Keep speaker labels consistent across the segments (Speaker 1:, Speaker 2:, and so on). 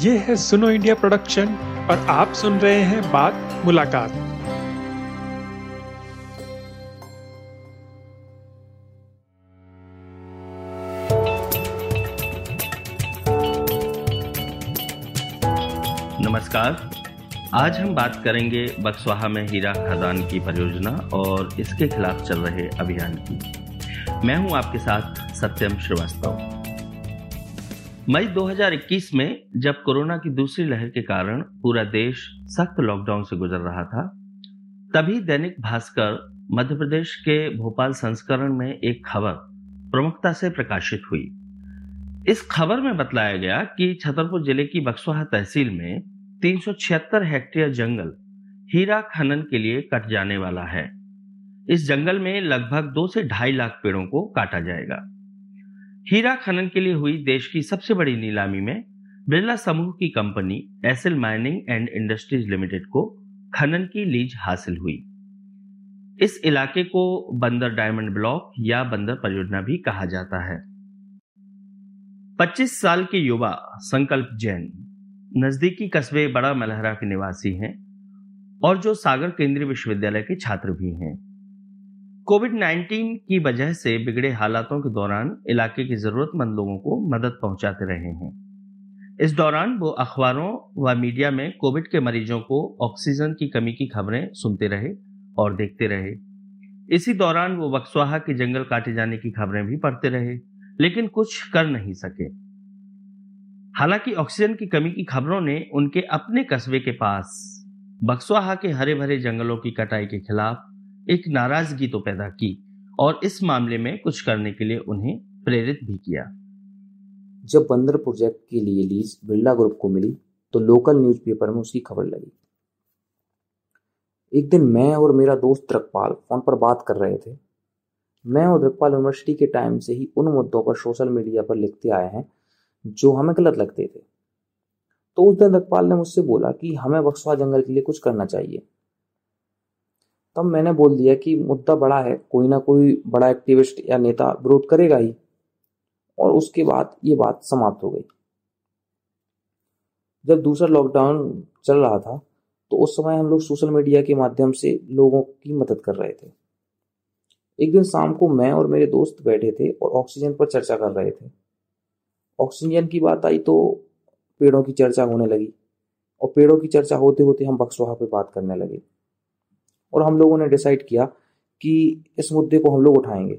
Speaker 1: ये है सुनो इंडिया प्रोडक्शन और आप सुन रहे हैं बात मुलाकात।
Speaker 2: नमस्कार। आज हम बात करेंगे बक्सवाहा में हीरा खदान की परियोजना और इसके खिलाफ चल रहे अभियान की। मैं हूँ आपके साथ सत्यम श्रीवास्तव। मई 2021 में, जब कोरोना की दूसरी लहर के कारण पूरा देश सख्त लॉकडाउन से गुजर रहा था, तभी दैनिक भास्कर मध्य प्रदेश के भोपाल संस्करण में एक खबर प्रमुखता से प्रकाशित हुई। इस खबर में बतलाया गया कि छतरपुर ज़िले की बक्सवाहा तहसील में 376 हेक्टेयर जंगल हीरा खनन के लिए कट जाने वाला है। इस जंगल में लगभग दो से ढाई लाख पेड़ों को काटा जाएगा। हीरा खनन के लिए हुई देश की सबसे बड़ी नीलामी में बिरला समूह की company SL mining and industries limited को खनन की लीज हासिल हुई। इस इलाके को बंदर डायमंड ब्लॉक या बंदर परियोजना भी कहा जाता है। 25 साल के युवा संकल्प जैन नजदीकी कस्बे बड़ा मलहरा के निवासी हैं और जो सागर केंद्रीय विश्वविद्यालय के छात्र भी हैं। कोविड 19 की वजह से बिगड़े हालातों के दौरान इलाके के जरूरतमंद लोगों को मदद पहुंचाते रहे हैं। इस दौरान वो अखबारों व मीडिया में कोविड के मरीजों को ऑक्सीजन की कमी की खबरें सुनते रहे और देखते रहे। इसी दौरान वो बक्सवाहा के जंगल काटे जाने की खबरें भी पढ़ते रहे, लेकिन कुछ कर नहीं सके। हालाँकि ऑक्सीजन की कमी की खबरों ने उनके अपने कस्बे के पास बक्सवाहा के हरे भरे जंगलों की कटाई के खिलाफ एक नाराज़गी तो पैदा की और इस मामले में कुछ करने के लिए उन्हें प्रेरित भी किया।
Speaker 3: जब बंदर प्रोजेक्ट के लिए लीज बिरला ग्रुप को मिली तो लोकल न्यूज़पेपर में उसकी खबर लगी। एक दिन मैं और मेरा दोस्त रकपाल फ़ोन पर बात कर रहे थे। मैं और रकपाल यूनिवर्सिटी के टाइम से ही उन मुद्दों पर सोशल मीडिया पर लिखते आए हैं, जो हमें गलत लगते थे। तो उस दिन रकपाल ने मुझसे बोला कि हमें बक्सवा जंगल के लिए कुछ करना चाहिए। तब मैंने बोल दिया कि मुद्दा बड़ा है, कोई ना कोई बड़ा एक्टिविस्ट या नेता विरोध करेगा ही। और उसके बाद ये बात समाप्त हो गई। जब दूसरा लॉकडाउन चल रहा था तो उस समय हम लोग सोशल मीडिया के माध्यम से लोगों की मदद कर रहे थे। एक दिन शाम को मैं और मेरे दोस्त बैठे थे और ऑक्सीजन पर चर्चा कर रहे थे। ऑक्सीजन की बात आई तो पेड़ों की चर्चा होने लगी। और पेड़ों की चर्चा होते होते हम बक्सवाहा पे बात करने लगे। और हम लोगों ने डिसाइड किया कि इस मुद्दे को हम लोग उठाएँगे।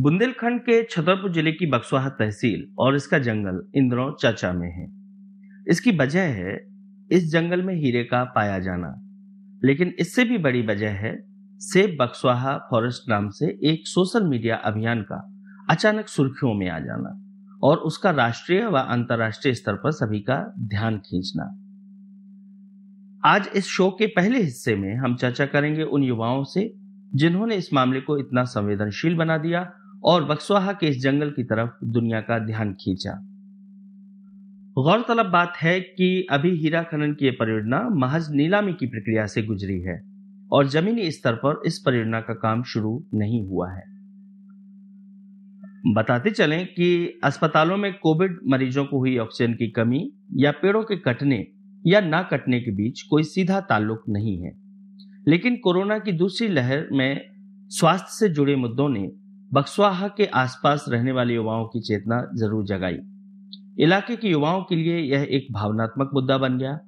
Speaker 2: बुंदेलखंड के छतरपुर ज़िले की बक्सवाहा तहसील और इसका जंगल इन दिनों चर्चा में है। इसकी वजह है, इस जंगल में हीरे का पाया जाना। लेकिन इससे भी बड़ी वजह है, सेब बक्सवाहा फॉरेस्ट नाम से एक सोशल मीडिया अभियान का अचानक सुर्खियों में आ जाना और उसका राष्ट्रीय व अंतर्राष्ट्रीय स्तर पर सभी का ध्यान खींचना। आज इस शो के पहले हिस्से में हम चर्चा करेंगे उन युवाओं से जिन्होंने इस मामले को इतना संवेदनशील बना दिया और बक्सवाहा के इस जंगल की तरफ़ दुनिया का ध्यान खींचा। गौरतलब बात है कि अभी हीरा खनन की यह परियोजना महज नीलामी की प्रक्रिया से गुजरी है और जमीनी स्तर पर इस परियोजना का काम शुरू नहीं हुआ है। बताते चलें कि अस्पतालों में कोविड मरीजों को हुई ऑक्सीजन की कमी या पेड़ों के कटने या ना कटने के बीच कोई सीधा ताल्लुक नहीं है। लेकिन कोरोना की दूसरी लहर में स्वास्थ्य से जुड़े मुद्दों ने बक्सवाहा के आसपास रहने वाले युवाओं की चेतना ज़रूर जगाई। इलाके के युवाओं के लिए यह एक भावनात्मक मुद्दा बन गया,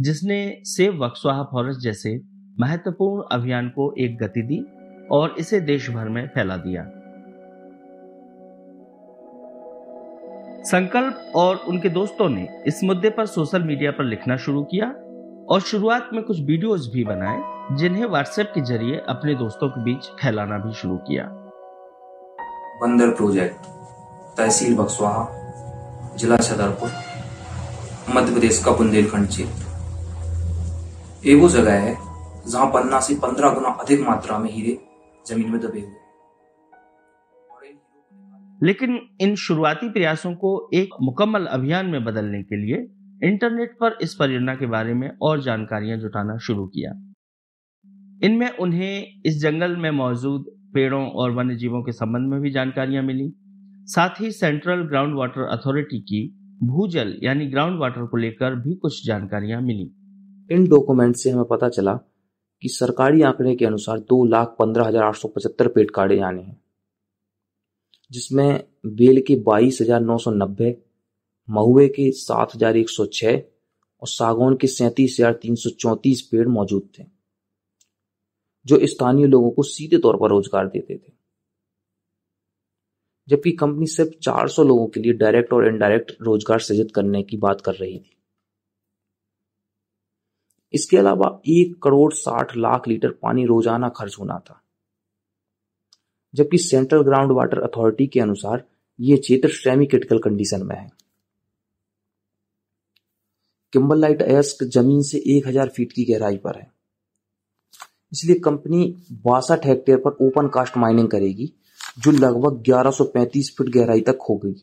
Speaker 2: जिसने सेव बक्सवाहा फॉरेस्ट जैसे महत्वपूर्ण अभियान को एक गति दी और इसे देश भर में फैला दिया। संकल्प और उनके दोस्तों ने इस मुद्दे पर सोशल मीडिया पर लिखना शुरू किया और शुरुआत में कुछ वीडियोस भी बनाए, जिन्हें व्हाट्सएप के ज़रिए अपने दोस्तों के बीच फैलाना भी शुरू किया।
Speaker 3: बंदर प्रोजेक्ट, तहसील बक्सवाहा, जिला छतरपुर, मध्य प्रदेश का बुंदेलखंड क्षेत्र। ये वो जगह है जहाँ पन्ना से पंद्रह गुना अधिक मात्रा में हीरे ज़मीन में दबे हुए
Speaker 2: लेकिन इन शुरुआती प्रयासों को एक मुकम्मल अभियान में बदलने के लिए इंटरनेट पर इस परियोजना के बारे में और जानकारियाँ जुटाना शुरू किया। इनमें उन्हें इस जंगल में मौजूद पेड़ों और वन्य जीवों के संबंध में भी जानकारियाँ मिली। साथ ही सेंट्रल ग्राउंड वाटर अथॉरिटी की भूजल यानी ग्राउंड वाटर को लेकर भी कुछ जानकारियाँ मिली।
Speaker 3: इन डॉक्यूमेंट से हमें पता चला कि सरकारी आंकड़े के अनुसार दो लाख पंद्रह हज़ार आठ सौ पचहत्तर पेड़ काटे जाने हैं। जिसमें बेल के बाईस हज़ार नौ सौ नब्बे, महुए के सात हज़ार एक सौ छह और सागौन के सैंतीस हज़ार तीन सौ चौंतीस पेड़ मौजूद थे, जो स्थानीय लोगों को सीधे तौर पर रोज़गार देते थे। जबकि कंपनी सिर्फ़ 400 लोगों के लिए डायरेक्ट और इनडायरेक्ट रोज़गार सृजित करने की बात कर रही थी। इसके अलावा एक करोड़ साठ लाख लीटर पानी रोज़ाना खर्च होना था। जबकि सेंट्रल ग्राउंड वाटर अथॉरिटी के अनुसार यह क्षेत्र सेमी क्रिटिकल कंडीशन में है। किम्बरलाइट एस्क ज़मीन से 1000 फीट की गहराई पर है। इसलिए कंपनी बासठ हेक्टेयर पर ओपन कास्ट माइनिंग करेगी, जो लगभग 1135 फीट गहराई तक हो गई।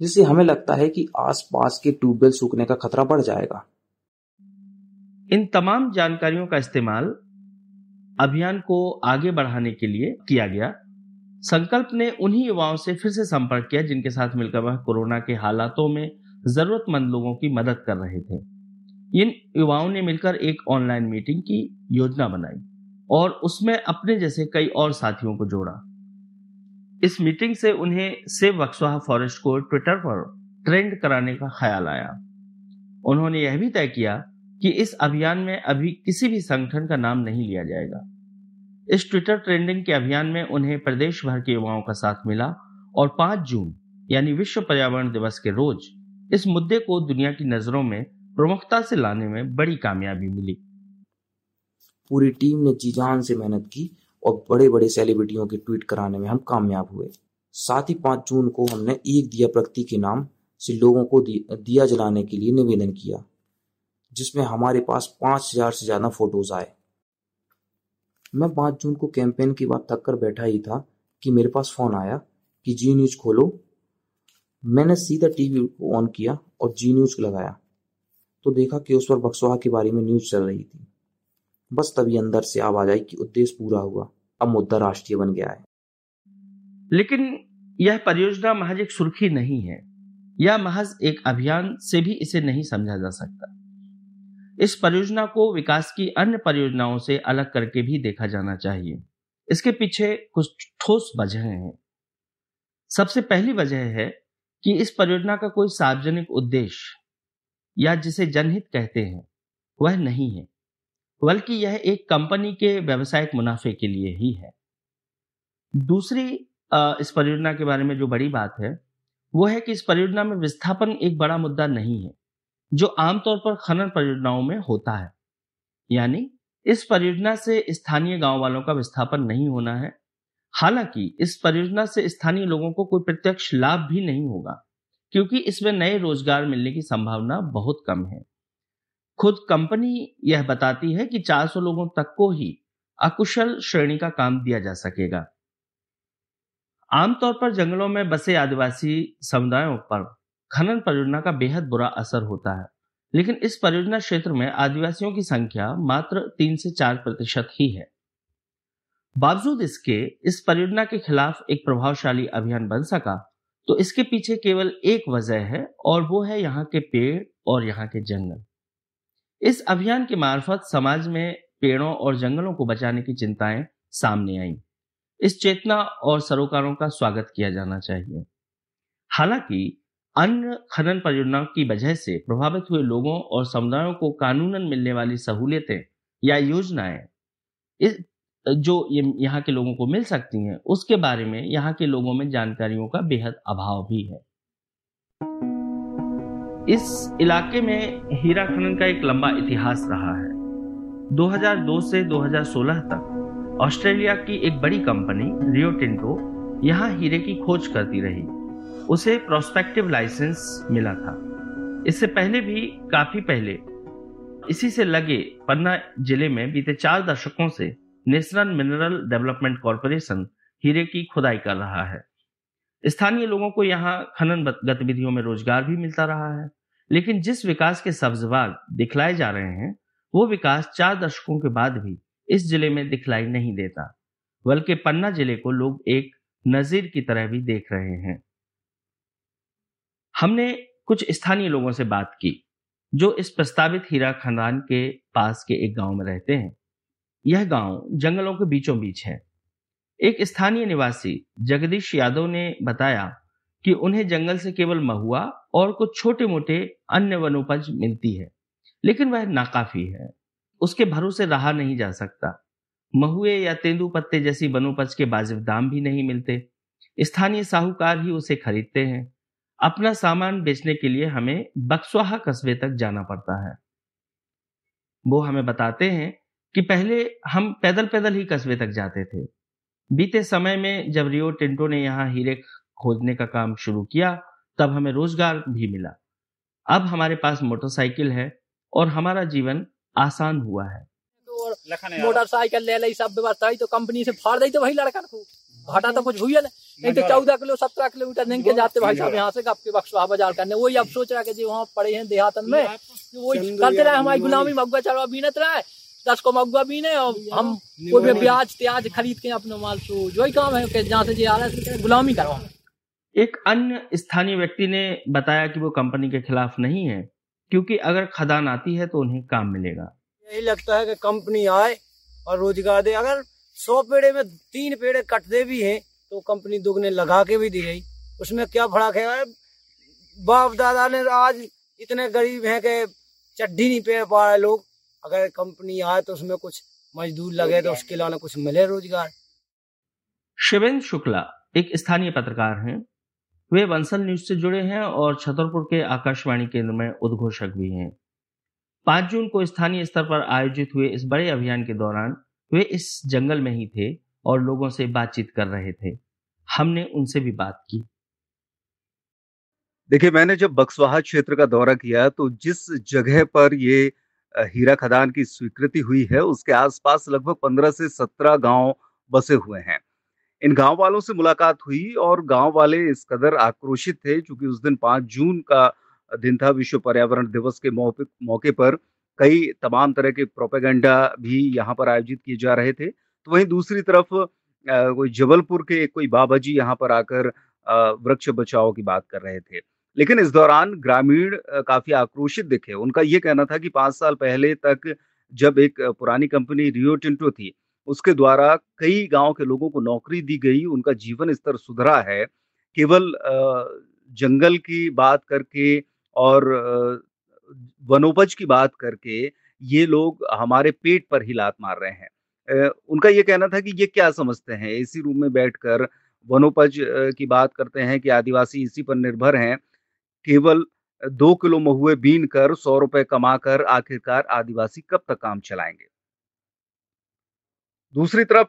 Speaker 3: जिससे हमें लगता है कि आसपास के ट्यूबवेल सूखने का खतरा बढ़ जाएगा।
Speaker 2: इन तमाम जानकारियों का इस्तेमाल अभियान को आगे बढ़ाने के लिए किया गया। संकल्प ने उन्हीं युवाओं से फिर से संपर्क किया जिनके साथ मिलकर वह कोरोना के हालातों में जरूरतमंद लोगों की मदद कर रहे थे। इन युवाओं ने मिलकर एक ऑनलाइन मीटिंग की, योजना बनाई और उसमें अपने जैसे कई और साथियों को जोड़ा। इस मीटिंग से उन्हें सेव वक्सवाहा फॉरेस्ट को ट्विटर पर ट्रेंड कराने का ख्याल आया। उन्होंने यह भी तय किया कि इस अभियान में अभी किसी भी संगठन का नाम नहीं लिया जाएगा। इस ट्विटर ट्रेंडिंग के अभियान में उन्हें प्रदेश भर के युवाओं का साथ मिला और 5 जून, यानी विश्व पर्यावरण दिवस के रोज, इस मुद्दे को दुनिया की नज़रों में प्रमुखता से लाने में बड़ी कामयाबी मिली।
Speaker 3: पूरी टीम ने जी जान से मेहनत की और बड़े बड़े सेलिब्रिटियों के ट्वीट कराने में हम कामयाब हुए। साथ ही पाँच जून को हमने एक दिया प्रगति के नाम से लोगों को दिया जलाने के लिए निवेदन किया। जिसमें हमारे पास पाँच हज़ार से ज़्यादा फ़ोटोज़ आए। मैं पाँच जून को कैंपेन की बात थक कर बैठा ही था कि मेरे पास फ़ोन आया कि जी न्यूज़ खोलो। मैंने सीधा टीवी को ऑन किया और जी न्यूज़ लगाया। तो देखा कि उस पर बक्सवाहा के बारे में न्यूज़ चल रही थी। बस तभी अंदर से आवाज़ आई कि उद्देश्य पूरा हुआ। अब मुद्दा राष्ट्रीय बन गया है।
Speaker 2: लेकिन यह परियोजना महज एक सुर्खी नहीं है। या महज एक अभियान से भी इसे नहीं समझा जा सकता। इस परियोजना को विकास की अन्य परियोजनाओं से अलग करके भी देखा जाना चाहिए। इसके पीछे कुछ ठोस वजह हैं। सबसे पहली वजह है कि इस परियोजना का कोई सार्वजनिक उद्देश्य या जिसे जनहित कहते हैं, वह नहीं है, बल्कि यह एक कंपनी के व्यवसायिक मुनाफे के लिए ही है। दूसरी इस परियोजना के बारे में जो बड़ी बात है, वो है कि इस परियोजना में विस्थापन एक बड़ा मुद्दा नहीं है। जो आमतौर पर खनन परियोजनाओं में होता है। यानी इस परियोजना से स्थानीय गाँव वालों का विस्थापन नहीं होना है। हालाँकि इस परियोजना से स्थानीय लोगों को कोई प्रत्यक्ष लाभ भी नहीं होगा, क्योंकि इसमें नए रोज़गार मिलने की संभावना बहुत कम है। खुद कंपनी यह बताती है कि 400 लोगों तक को ही अकुशल श्रेणी का काम दिया जा सकेगा। आमतौर पर जंगलों में बसे आदिवासी समुदायों पर खनन परियोजना का बेहद बुरा असर होता है। लेकिन इस परियोजना क्षेत्र में आदिवासियों की संख्या मात्र तीन से चार प्रतिशत ही है। बावजूद इसके, इस परियोजना के खिलाफ एक प्रभावशाली अभियान बन सका तो इसके पीछे केवल एक वजह है, और वो है यहाँ के पेड़ और यहाँ के जंगल। इस अभियान के मार्फत समाज में पेड़ों और जंगलों को बचाने की चिंताएँ सामने आई। इस चेतना और सरोकारों का स्वागत किया जाना चाहिए। हालाँकि अन्य खनन परियोजनाओं की वजह से प्रभावित हुए लोगों और समुदायों को कानूनन मिलने वाली सहूलियतें या योजनाएँ इस, जो ये, यहाँ के लोगों को मिल सकती हैं, उसके बारे में यहाँ के लोगों में जानकारियों का बेहद अभाव भी है। इस इलाके में हीरा खनन का एक लंबा इतिहास रहा है। 2002 से 2016 तक ऑस्ट्रेलिया की एक बड़ी कंपनी, रियो टिंटो, यहाँ हीरे की खोज करती रही। उसे प्रोस्पेक्टिव लाइसेंस मिला था। इससे पहले भी, काफ़ी पहले, इसी से लगे पन्ना ज़िले में बीते चार दशकों से नेशनल मिनरल डेवलपमेंट कॉरपोरेशन हीरे की खुदाई कर रहा है। स्थानीय लोगों को यहाँ खनन गतिविधियों में रोज़गार भी मिलता रहा है, लेकिन जिस विकास के सब्जबाग दिखलाए जा रहे हैं, वो विकास चार दशकों के बाद भी इस ज़िले में दिखलाई नहीं देता, बल्कि पन्ना ज़िले को लोग एक नजीर की तरह भी देख रहे हैं। हमने कुछ स्थानीय लोगों से बात की, जो इस प्रस्तावित हीरा खदान के पास के एक गाँव में रहते हैं। यह गाँव जंगलों के बीचों बीच है। एक स्थानीय निवासी, जगदीश यादव ने बताया कि उन्हें जंगल से केवल महुआ और कुछ छोटे मोटे अन्य वनोपज मिलती है, लेकिन वह नाकाफी है। उसके भरोसे रहा नहीं जा सकता। महुए या तेंदु पत्ते जैसी वनोपज के वाजिब दाम भी नहीं मिलते। स्थानीय साहूकार ही उसे खरीदते हैं। अपना सामान बेचने के लिए हमें बक्सवाहा कस्बे तक जाना पड़ता है। वो हमें बताते हैं कि पहले हम पैदल पैदल ही कस्बे तक जाते थे। बीते समय में जब रियो टिंटो ने यहाँ हीरे खोजने का काम शुरू किया, तब हमें रोज़गार भी मिला। अब हमारे पास मोटरसाइकिल है और हमारा जीवन आसान हुआ है।
Speaker 4: मोटरसाइकिल ले ली सब व्यवस्था तो कंपनी से फाड़ दी तो भाई लड़का को। घाटा तो कुछ हुई है नहीं तो चौदह किलो सत्रह किलोमीटर नहीं के जाते भाई साहब यहाँ से आपके बक्सवा बाज़ार करने। वही अब सोच रहा है जी वहाँ पड़े हैं देहातन में। वही करते रहे हमारी गुलामी मगुआ चढ़वा बीनत रहा है। दस को मगुआ बीने और हम कोई भी ब्याज त्याज खरीद के अपने माल को जो ही काम है जहाँ से जी आ रहा है गुलामी करवा
Speaker 2: एक अन्य स्थानीय व्यक्ति ने बताया कि वो कंपनी के खिलाफ नहीं है क्योंकि अगर खदान आती है तो उन्हें काम मिलेगा।
Speaker 5: यही लगता है कि कंपनी आए और रोज़गार दे। अगर सौ पेड़े में तीन पेड़े कट दे भी हैं तो कंपनी दुगने लगा के भी दी गई। उसमें क्या फड़क है? बाप दादा ने आज इतने गरीब हैं कि चड्डी नहीं पे पा रहे लोग। अगर कंपनी आए तो उसमें कुछ मजदूर लगे तो उसके अलावा कुछ मिले रोज़गार।
Speaker 2: शिवेंद्र शुक्ला एक स्थानीय पत्रकार हैं। वे बंसल न्यूज़ से जुड़े हैं और छतरपुर के आकाशवाणी केंद्र में उद्घोषक भी हैं। पाँच जून को स्थानीय स्तर पर आयोजित हुए इस बड़े अभियान के दौरान वे इस जंगल में ही थे। और लोगों से बातचीत कर रहे थे। हमने उनसे भी बात की।
Speaker 6: देखिए, मैंने जब बक्सवाहा क्षेत्र का दौरा किया तो जिस जगह पर ये हीरा खदान की स्वीकृति हुई है, उसके आसपास लगभग 15 से 17 गाँव बसे हुए हैं। इन गाँव वालों से मुलाकात हुई और गाँव वाले इस कदर आक्रोशित थे क्योंकि उस दिन पाँच जून का दिन था विश्व पर्यावरण दिवस के मौके पर कई तमाम तरह के प्रोपेगेंडा भी यहाँ पर आयोजित किए जा रहे थे। तो वहीं दूसरी तरफ़ कोई जबलपुर के कोई बाबा जी यहाँ पर आकर वृक्ष बचाओ की बात कर रहे थे। लेकिन इस दौरान ग्रामीण काफ़ी आक्रोशित दिखे। उनका ये कहना था कि पाँच साल पहले तक जब एक पुरानी कंपनी रियो टिंटो थी, उसके द्वारा कई गाँव के लोगों को नौकरी दी गई, उनका जीवन स्तर सुधरा है। केवल जंगल की बात करके और वनोपज की बात करके ये लोग हमारे पेट पर ही लात मार रहे हैं। उनका ये कहना था कि ये क्या समझते हैं? इसी रूम में बैठकर वनोपज की बात करते हैं कि आदिवासी इसी पर निर्भर हैं। केवल दो किलो महुए बीन कर सौ रुपए कमाकर आखिरकार आदिवासी कब तक काम चलाएँगे? दूसरी तरफ़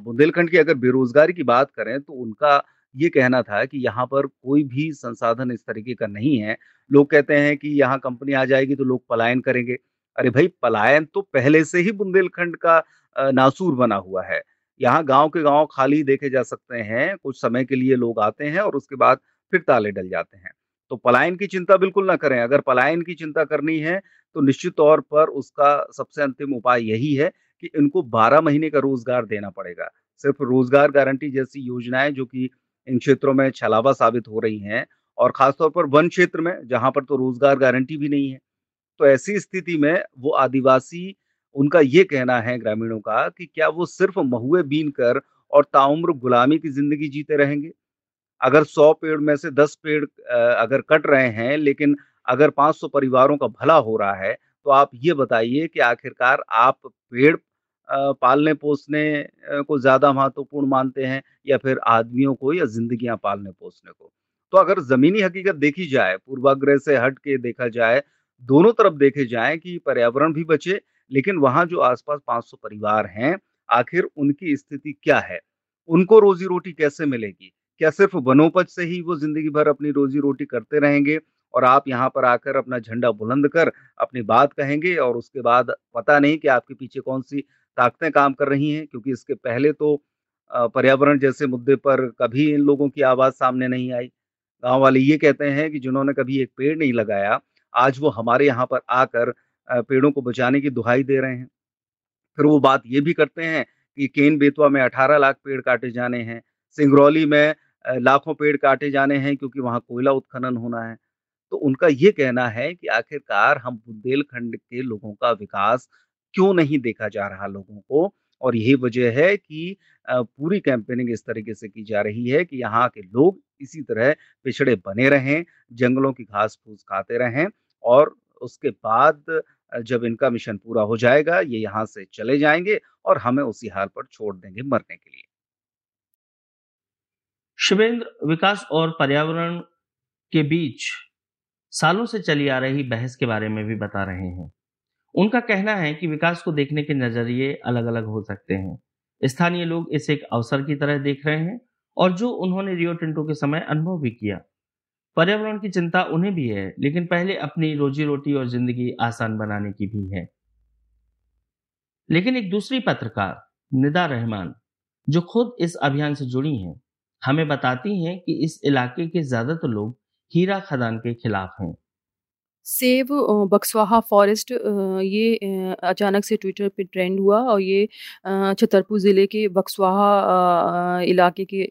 Speaker 6: बुंदेलखंड की अगर बेरोजगारी की बात करें तो उनका ये कहना था कि यहाँ पर कोई भी संसाधन इस तरीके का नहीं है। लोग कहते हैं कि यहाँ कंपनी आ जाएगी तो लोग पलायन करेंगे। अरे भाई, पलायन तो पहले से ही बुंदेलखंड का नासूर बना हुआ है। यहाँ गाँव के गाँव खाली देखे जा सकते हैं, कुछ समय के लिए लोग आते हैं और उसके बाद फिर ताले डल जाते हैं। तो पलायन की चिंता बिल्कुल ना करें, अगर पलायन की चिंता करनी है तो निश्चित तौर पर उसका सबसे अंतिम उपाय यही है कि इनको 12 महीने का रोज़गार देना पड़ेगा। सिर्फ़ रोज़गार गारंटी जैसी योजनाएँ जो कि इन क्षेत्रों में छलावा साबित हो रही हैं और खासतौर पर वन क्षेत्र में, जहाँ पर तो रोज़गार गारंटी भी नहीं है। तो ऐसी स्थिति में वो आदिवासी, उनका ये कहना है ग्रामीणों का कि क्या वो सिर्फ़ महुए बीन कर और ताउम्र गुलामी की ज़िंदगी जीते रहेंगे? अगर सौ पेड़ में से दस पेड़ अगर कट रहे हैं, लेकिन अगर 500 परिवारों का भला हो रहा है तो आप ये बताइए कि आखिरकार आप पेड़ पालने पोसने को ज़्यादा महत्वपूर्ण मानते हैं या फिर आदमियों को या जिंदगियाँ पालने पोसने को? तो अगर ज़मीनी हकीकत देखी जाए, पूर्वाग्रह से हट के देखा जाए दोनों तरफ़ देखे जाए कि पर्यावरण भी बचे, लेकिन वहाँ जो आसपास 500 परिवार हैं, आखिर उनकी स्थिति क्या है? उनको रोजी रोटी कैसे मिलेगी? क्या सिर्फ़ वनोपज से ही वो ज़िंदगी भर अपनी रोजी रोटी करते रहेंगे और आप यहाँ पर आकर अपना झंडा बुलंद कर अपनी बात कहेंगे और उसके बाद पता नहीं कि आपके पीछे कौन सी ताकतें काम कर रही हैं? क्योंकि इसके पहले तो पर्यावरण जैसे मुद्दे पर कभी इन लोगों की आवाज़ सामने नहीं आई। गाँव वाले ये कहते हैं कि जिन्होंने कभी एक पेड़ नहीं लगाया आज वो हमारे यहाँ पर आकर पेड़ों को बचाने की दुहाई दे रहे हैं। फिर वो बात ये भी करते हैं कि केन बेतवा में 18 लाख पेड़ काटे जाने हैं, सिंगरौली में लाखों पेड़ काटे जाने हैं क्योंकि वहाँ कोयला उत्खनन होना है। तो उनका ये कहना है कि आखिरकार हम बुंदेलखंड के लोगों का विकास क्यों नहीं देखा जा रहा लोगों को? और यही वजह है कि पूरी कैंपेनिंग इस तरीके से की जा रही है कि यहाँ के लोग इसी तरह पिछड़े बने रहें, जंगलों की घास फूस खाते रहें और उसके बाद जब इनका मिशन पूरा हो जाएगा, ये यहाँ से चले जाएँगे और हमें उसी हाल पर छोड़ देंगे मरने के लिए।
Speaker 2: शिवेंद्र विकास और पर्यावरण के बीच सालों से चली आ रही बहस के बारे में भी बता रहे हैं। उनका कहना है कि विकास को देखने के नज़रिए अलग अलग हो सकते हैं। स्थानीय लोग इसे एक अवसर की तरह देख रहे हैं और जो उन्होंने रियो टिंटो के समय अनुभव भी किया। पर्यावरण की चिंता उन्हें भी है, लेकिन पहले अपनी रोजी रोटी और ज़िंदगी आसान बनाने की भी है। लेकिन एक दूसरी पत्रकार, निदा रहमान, जो खुद इस अभियान से जुड़ी हैं, हमें बताती हैं कि इस इलाके के ज़्यादातर लोग हीरा खदान के खिलाफ हैं।
Speaker 7: सेव बक्सवाहा फॉरेस्ट ये अचानक से ट्विटर पे ट्रेंड हुआ और ये छतरपुर ज़िले के बक्सवाहा इलाके के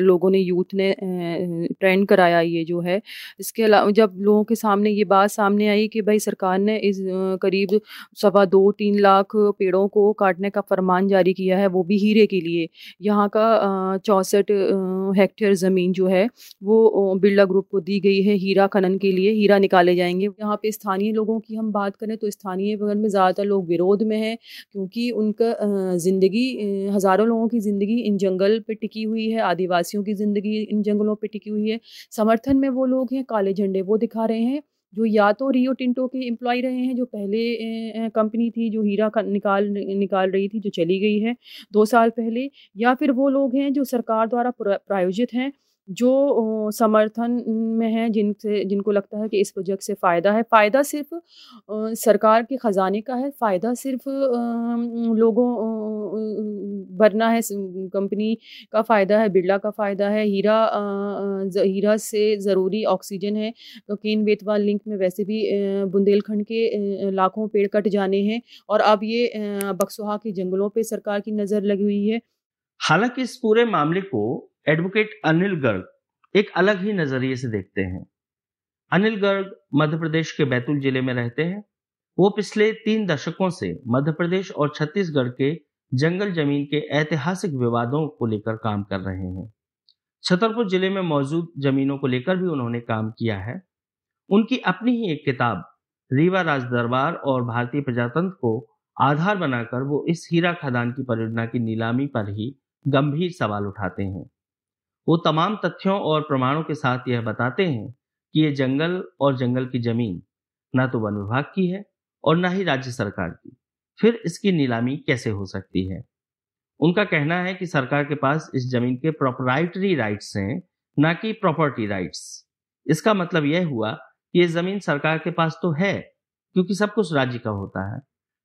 Speaker 7: लोगों ने, यूथ ने ट्रेंड कराया ये जो है। इसके अलावा जब लोगों के सामने ये बात सामने आई कि भाई सरकार ने इस करीब सवा दो, तीन लाख पेड़ों को काटने का फरमान जारी किया है, वो भी हीरे के लिए। यहाँ का चौंसठ हेक्टेयर ज़मीन जो है, वो बिरला ग्रुप को दी गई है हीरा खनन के लिए। हीरा निकाले जाएँगे। यहाँ पे स्थानीय लोगों की हम बात करें तो स्थानीय वर्ग में ज़्यादातर लोग विरोध में हैं, क्योंकि उनका ज़िंदगी हज़ारों लोगों की ज़िंदगी इन जंगल पे टिकी हुई है, आदिवासियों की ज़िंदगी इन जंगलों पर टिकी हुई है। समर्थन में वो लोग हैं, काले झंडे वो दिखा रहे हैं, जो या तो रियो टिंटो के एम्प्लॉय रहे हैं, जो पहले कंपनी थी, जो हीरा निकाल निकाल रही थी, जो चली गई है, दो साल पहले, या फिर वो लोग हैं, जो सरकार द्वारा प्रायोजित हैं जो समर्थन में हैं, जिनसे, जिनको लगता है कि इस प्रोजेक्ट से फ़ायदा है। फ़ायदा सिर्फ़ सरकार के ख़ज़ाने का है, फ़ायदा सिर्फ़ लोगों भरना है कंपनी का फ़ायदा है, बिरला का फ़ायदा है, हीरा हीरा से ज़रूरी ऑक्सीजन है तो केन बेतवाल, लिंक में वैसे भी बुंदेलखंड के लाखों पेड़ कट जाने हैं और अब ये बक्सुहा के जंगलों पर सरकार की नज़र लगी हुई है।
Speaker 2: हालाँकि इस पूरे मामले को एडवोकेट अनिल गर्ग एक अलग ही नज़रिए से देखते हैं। अनिल गर्ग मध्य प्रदेश के बैतूल ज़िले में रहते हैं। वो पिछले तीन दशकों से मध्य प्रदेश और छत्तीसगढ़ के जंगल ज़मीन के ऐतिहासिक विवादों को लेकर काम कर रहे हैं। छतरपुर ज़िले में मौजूद जमीनों को लेकर भी उन्होंने काम किया है। उनकी अपनी ही एक किताब, रीवा राज दरबार और भारतीय प्रजातंत्र को आधार बनाकर वो इस हीरा खदान की परियोजना की नीलामी पर ही गंभीर सवाल उठाते हैं। वो तमाम तथ्यों और प्रमाणों के साथ यह बताते हैं कि ये जंगल और जंगल की ज़मीन ना तो वन विभाग की है और ना ही राज्य सरकार की। फिर इसकी नीलामी कैसे हो सकती है? उनका कहना है कि सरकार के पास इस ज़मीन के प्रोपराइटरी राइट्स हैं, ना कि प्रॉपर्टी राइट्स इसका मतलब यह हुआ कि ये ज़मीन सरकार के पास तो है, क्योंकि सब कुछ राज्य का होता है,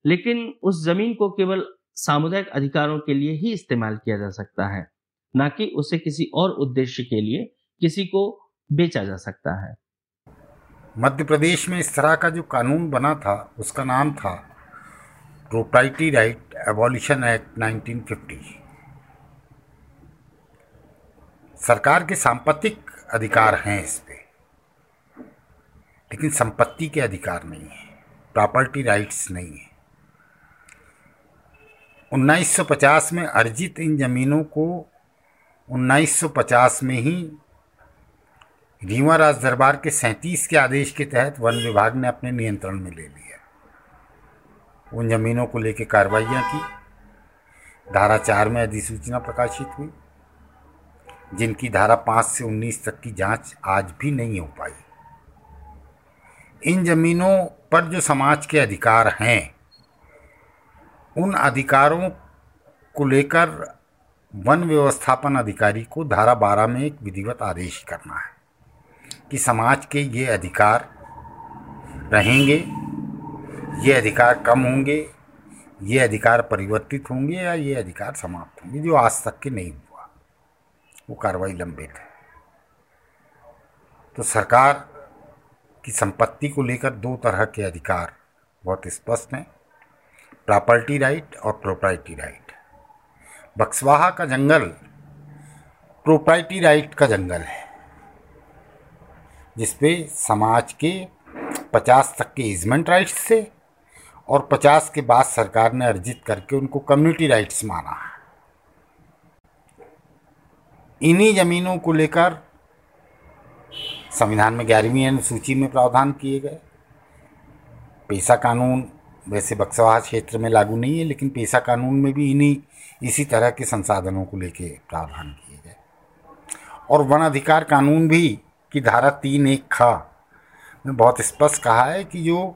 Speaker 2: लेकिन उस ज़मीन को केवल सामुदायिक अधिकारों के लिए ही इस्तेमाल किया जा सकता है। ना कि उसे किसी और उद्देश्य के लिए किसी को बेचा जा सकता है।
Speaker 8: मध्य प्रदेश में इस तरह का जो कानून बना था, उसका नाम था प्रोप्राइटी राइट एबॉलिशन एक्ट 1950 सरकार के सांपत्तिक अधिकार हैं इस पे, लेकिन संपत्ति के अधिकार नहीं है प्रॉपर्टी राइट्स नहीं है। 1950 में अर्जित इन जमीनों को 1950 में ही रीवा राज दरबार के सैंतीस के आदेश के तहत वन विभाग ने अपने नियंत्रण में ले लिया। उन जमीनों को लेकर कार्रवाइयाँ की। धारा चार में अधिसूचना प्रकाशित हुई, जिनकी धारा पाँच से उन्नीस तक की जाँच आज भी नहीं हो पाई। इन जमीनों पर जो समाज के अधिकार हैं, उन अधिकारों को लेकर वन व्यवस्थापन अधिकारी को धारा बारह में एक विधिवत आदेश करना है कि समाज के ये अधिकार रहेंगे, ये अधिकार कम होंगे, ये अधिकार परिवर्तित होंगे या ये अधिकार समाप्त होंगे, जो आज तक के नहीं हुआ, वो कार्रवाई लंबित है। तो सरकार की संपत्ति को लेकर दो तरह के अधिकार बहुत स्पष्ट हैं, प्रॉपर्टी राइट और प्रोपर्टी राइट। बक्सवाहा का जंगल प्रोपर्टी राइट का जंगल है, जिसपे समाज के 50 तक के इजमेंट राइट्स थे और 50 के बाद सरकार ने अर्जित करके उनको कम्युनिटी राइट्स माना इन्हीं जमीनों को लेकर संविधान में ग्यारहवीं अनुसूची में प्रावधान किए गए। पेशा कानून वैसे बक्सवाहा क्षेत्र में लागू नहीं है, लेकिन पेशा कानून में भी इन्हीं इसी तरह के संसाधनों को लेके प्रावधान किए गए। और वन अधिकार कानून भी की धारा तीन एक खा में बहुत स्पष्ट कहा है कि जो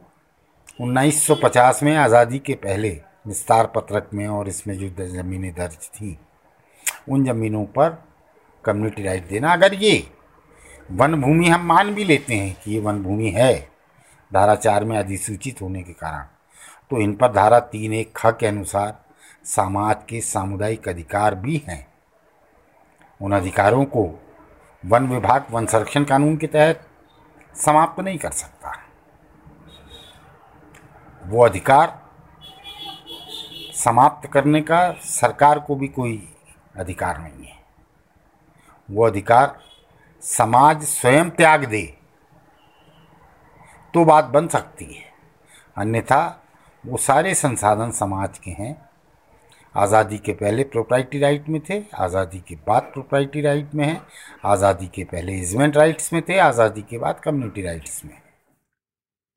Speaker 8: 1950 में आज़ादी के पहले विस्तार पत्रक में और इसमें जो ज़मीनें दर्ज थी, उन ज़मीनों पर कम्युनिटी राइट देना। अगर ये वन भूमि हम मान भी लेते हैं कि ये वन भूमि है, धारा चार में अधिसूचित होने के कारण तो इन पर धारा तीन एक ख के अनुसार समाज के सामुदायिक अधिकार भी हैं। उन अधिकारों को वन विभाग, वन संरक्षण कानून के तहत समाप्त नहीं कर सकता। वो अधिकार समाप्त करने का सरकार को भी कोई अधिकार नहीं है। वो अधिकार समाज स्वयं त्याग दे तो बात बन सकती है। अन्यथा वो सारे संसाधन समाज के हैं आज़ादी के पहले प्रोप्राइटी राइट में थे, आज़ादी के बाद प्रोप्राइटी राइट में हैं, आज़ादी के पहले इजमेंट राइट्स में थे, आज़ादी के बाद कम्युनिटी राइट्स में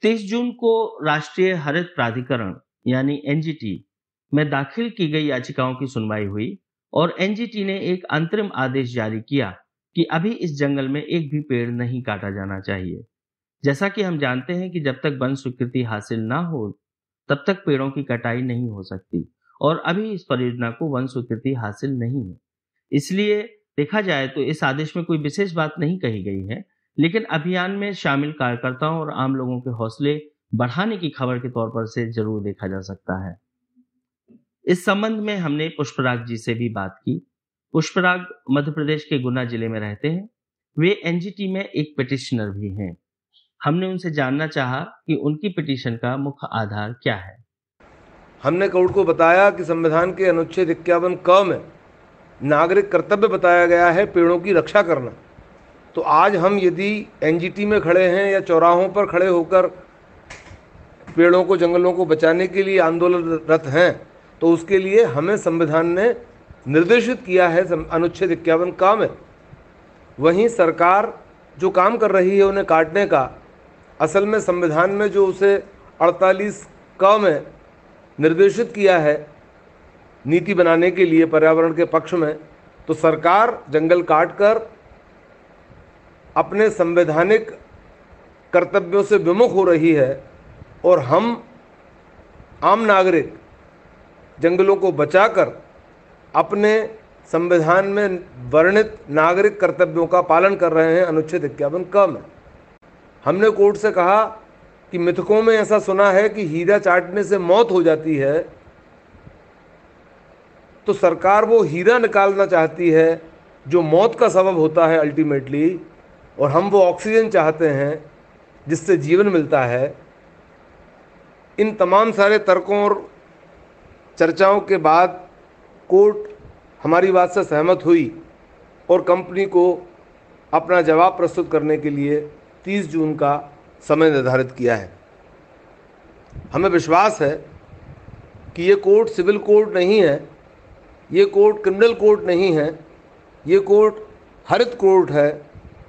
Speaker 2: तेईस जून को राष्ट्रीय हरित प्राधिकरण, यानी एनजीटी में दाखिल की गई याचिकाओं की सुनवाई हुई और एनजीटी ने एक अंतरिम आदेश जारी किया कि अभी इस जंगल में एक भी पेड़ नहीं काटा जाना चाहिए। जैसा कि हम जानते हैं कि जब तक वन स्वीकृति हासिल ना हो, तब तक पेड़ों की कटाई नहीं हो सकती। और अभी इस परियोजना को वन स्वीकृति हासिल नहीं है। इसलिए देखा जाए तो इस आदेश में कोई विशेष बात नहीं कही गई है, लेकिन अभियान में शामिल कार्यकर्ताओं और आम लोगों के हौसले बढ़ाने की खबर के तौर पर से ज़रूर देखा जा सकता है। इस संबंध में हमने पुष्पराग जी से भी बात की। पुष्पराग मध्य प्रदेश के गुना ज़िले में रहते हैं। वे एनजीटी में एक पिटिशनर भी हैं। हमने उनसे जानना चाहा कि उनकी पिटिशन का मुख्य आधार क्या है।
Speaker 9: हमने कोर्ट को बताया कि संविधान के अनुच्छेद इक्यावन क में नागरिक कर्तव्य बताया गया है पेड़ों की रक्षा करना। तो आज हम यदि एनजीटी में खड़े हैं या चौराहों पर खड़े होकर पेड़ों को, जंगलों को बचाने के लिए आंदोलनरत हैं तो उसके लिए हमें संविधान ने निर्देशित किया है अनुच्छेद इक्यावन का में। वहीं सरकार जो काम कर रही है उन्हें काटने का, असल में संविधान में जो उसे 48 क में निर्देशित किया है नीति बनाने के लिए पर्यावरण के पक्ष में तो सरकार जंगल काट कर अपने संवैधानिक कर्तव्यों से विमुख हो रही है और हम आम नागरिक जंगलों को बचाकर अपने संविधान में वर्णित नागरिक कर्तव्यों का पालन कर रहे हैं। अनुच्छेद इक्यावन कम में। हमने कोर्ट से कहा कि मिथकों में ऐसा सुना है कि हीरा चाटने से मौत हो जाती है तो सरकार वो हीरा निकालना चाहती है जो मौत का सबब होता है अल्टीमेटली और हम वो ऑक्सीजन चाहते हैं जिससे जीवन मिलता है। इन तमाम सारे तर्कों और चर्चाओं के बाद कोर्ट हमारी बात से सहमत हुई और कंपनी को अपना जवाब प्रस्तुत करने के लिए 30 जून का समय निर्धारित किया है। हमें विश्वास है कि ये कोर्ट सिविल कोर्ट नहीं है, ये कोर्ट क्रिमिनल कोर्ट नहीं है, ये कोर्ट हरित कोर्ट है,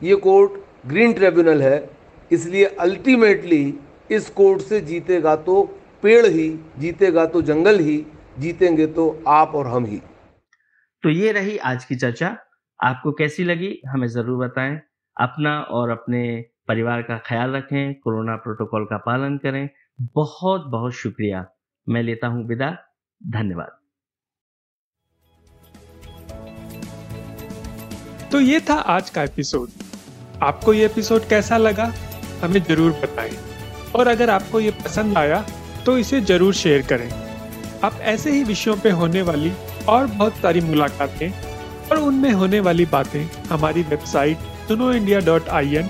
Speaker 9: ये कोर्ट ग्रीन ट्रिब्यूनल है, इसलिए अल्टीमेटली इस कोर्ट से जीतेगा तो पेड़ ही, जीतेगा तो जंगल ही, जीतेंगे तो आप और हम ही।
Speaker 2: तो ये रही आज की चर्चा। आपको कैसी लगी? हमें ज़रूर बताएँ। अपना और अपने परिवार का ख्याल रखें, कोरोना प्रोटोकॉल का पालन करें। बहुत बहुत शुक्रिया। मैं लेता हूँ विदा। धन्यवाद।
Speaker 1: तो ये था आज का एपिसोड। आपको ये एपिसोड कैसा लगा, हमें ज़रूर बताएँ। और अगर आपको ये पसंद आया तो इसे ज़रूर शेयर करें। आप ऐसे ही विषयों पे होने वाली और बहुत सारी मुलाकातें और उनमें होने वाली बातें हमारी वेबसाइट सुनो इंडिया डॉट आई एन